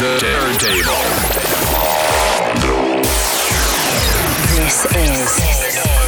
the turntable. This is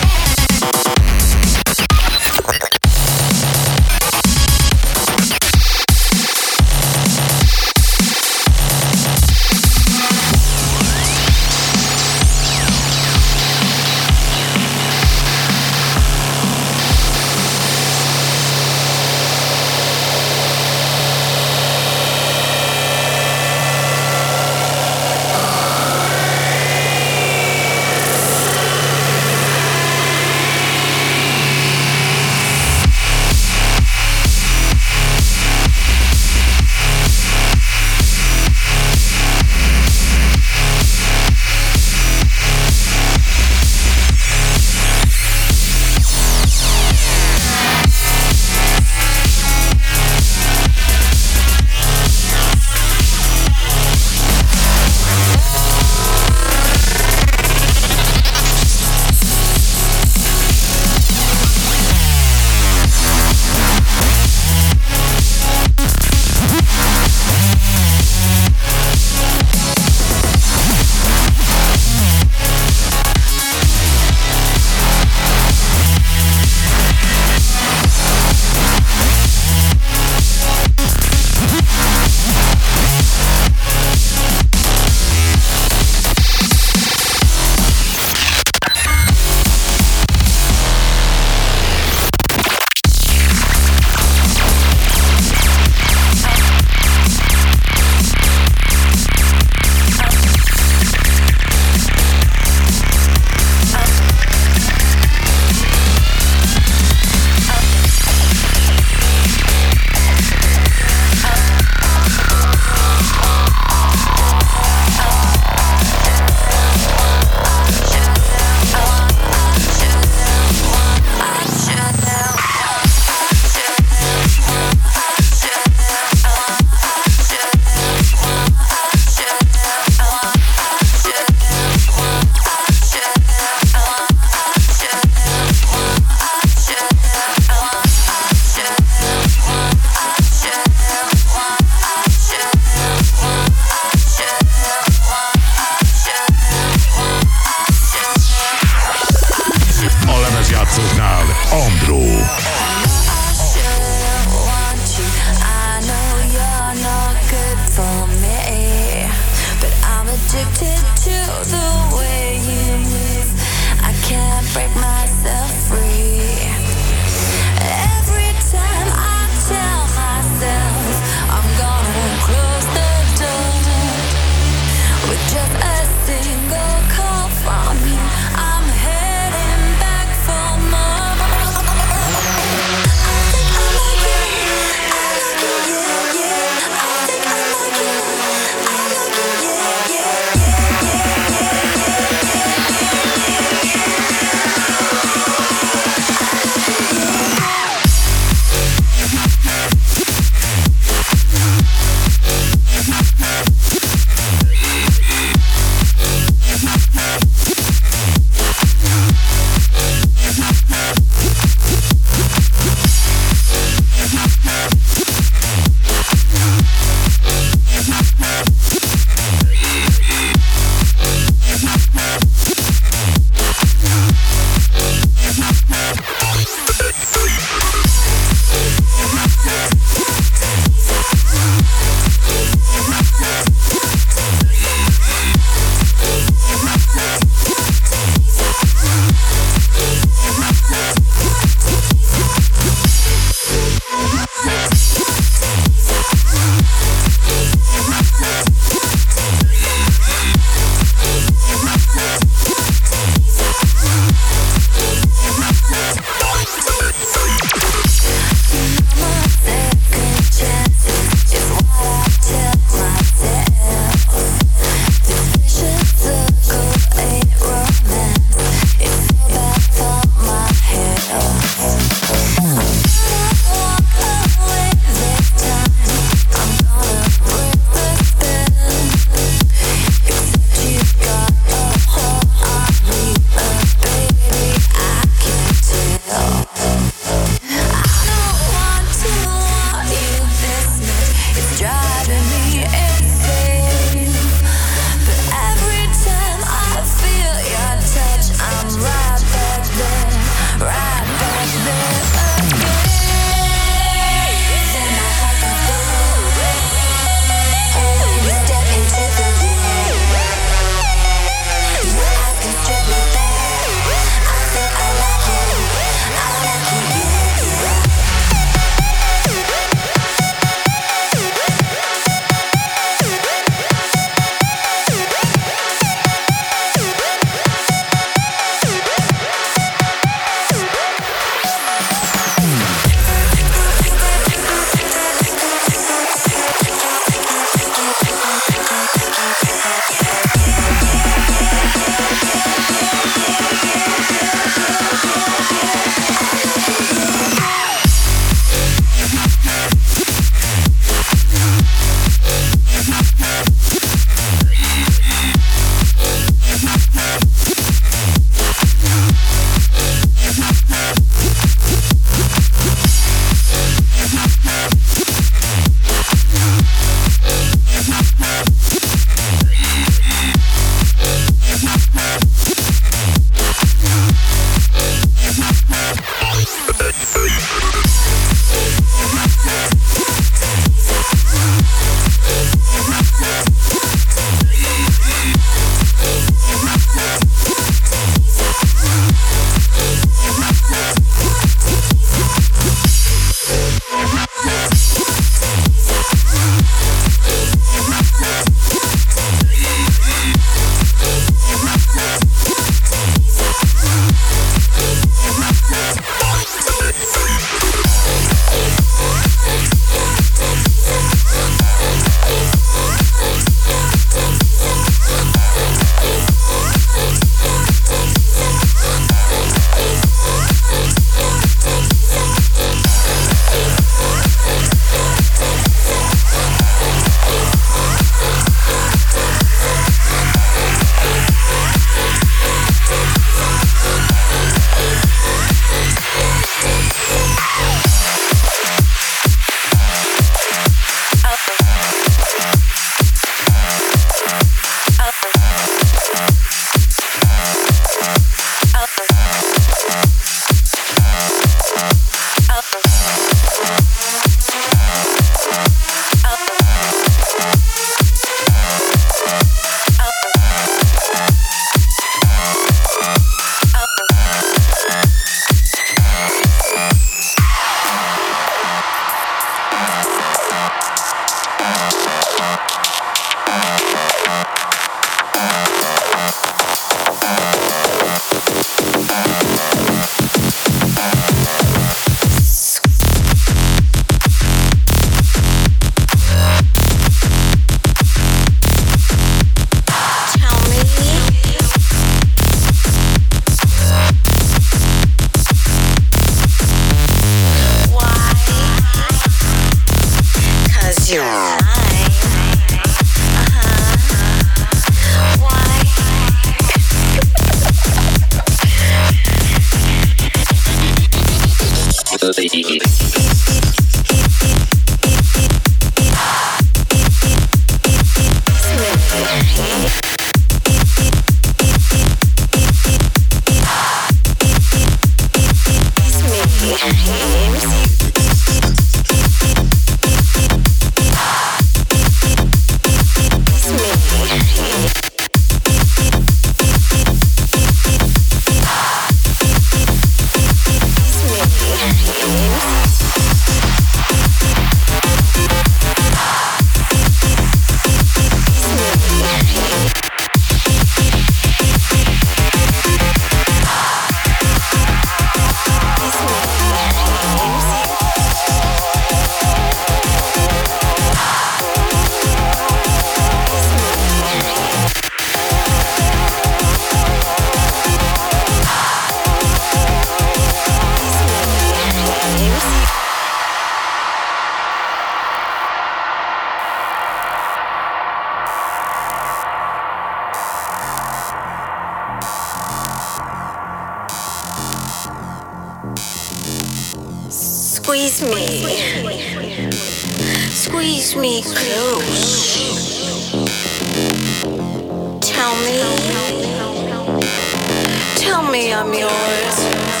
Music.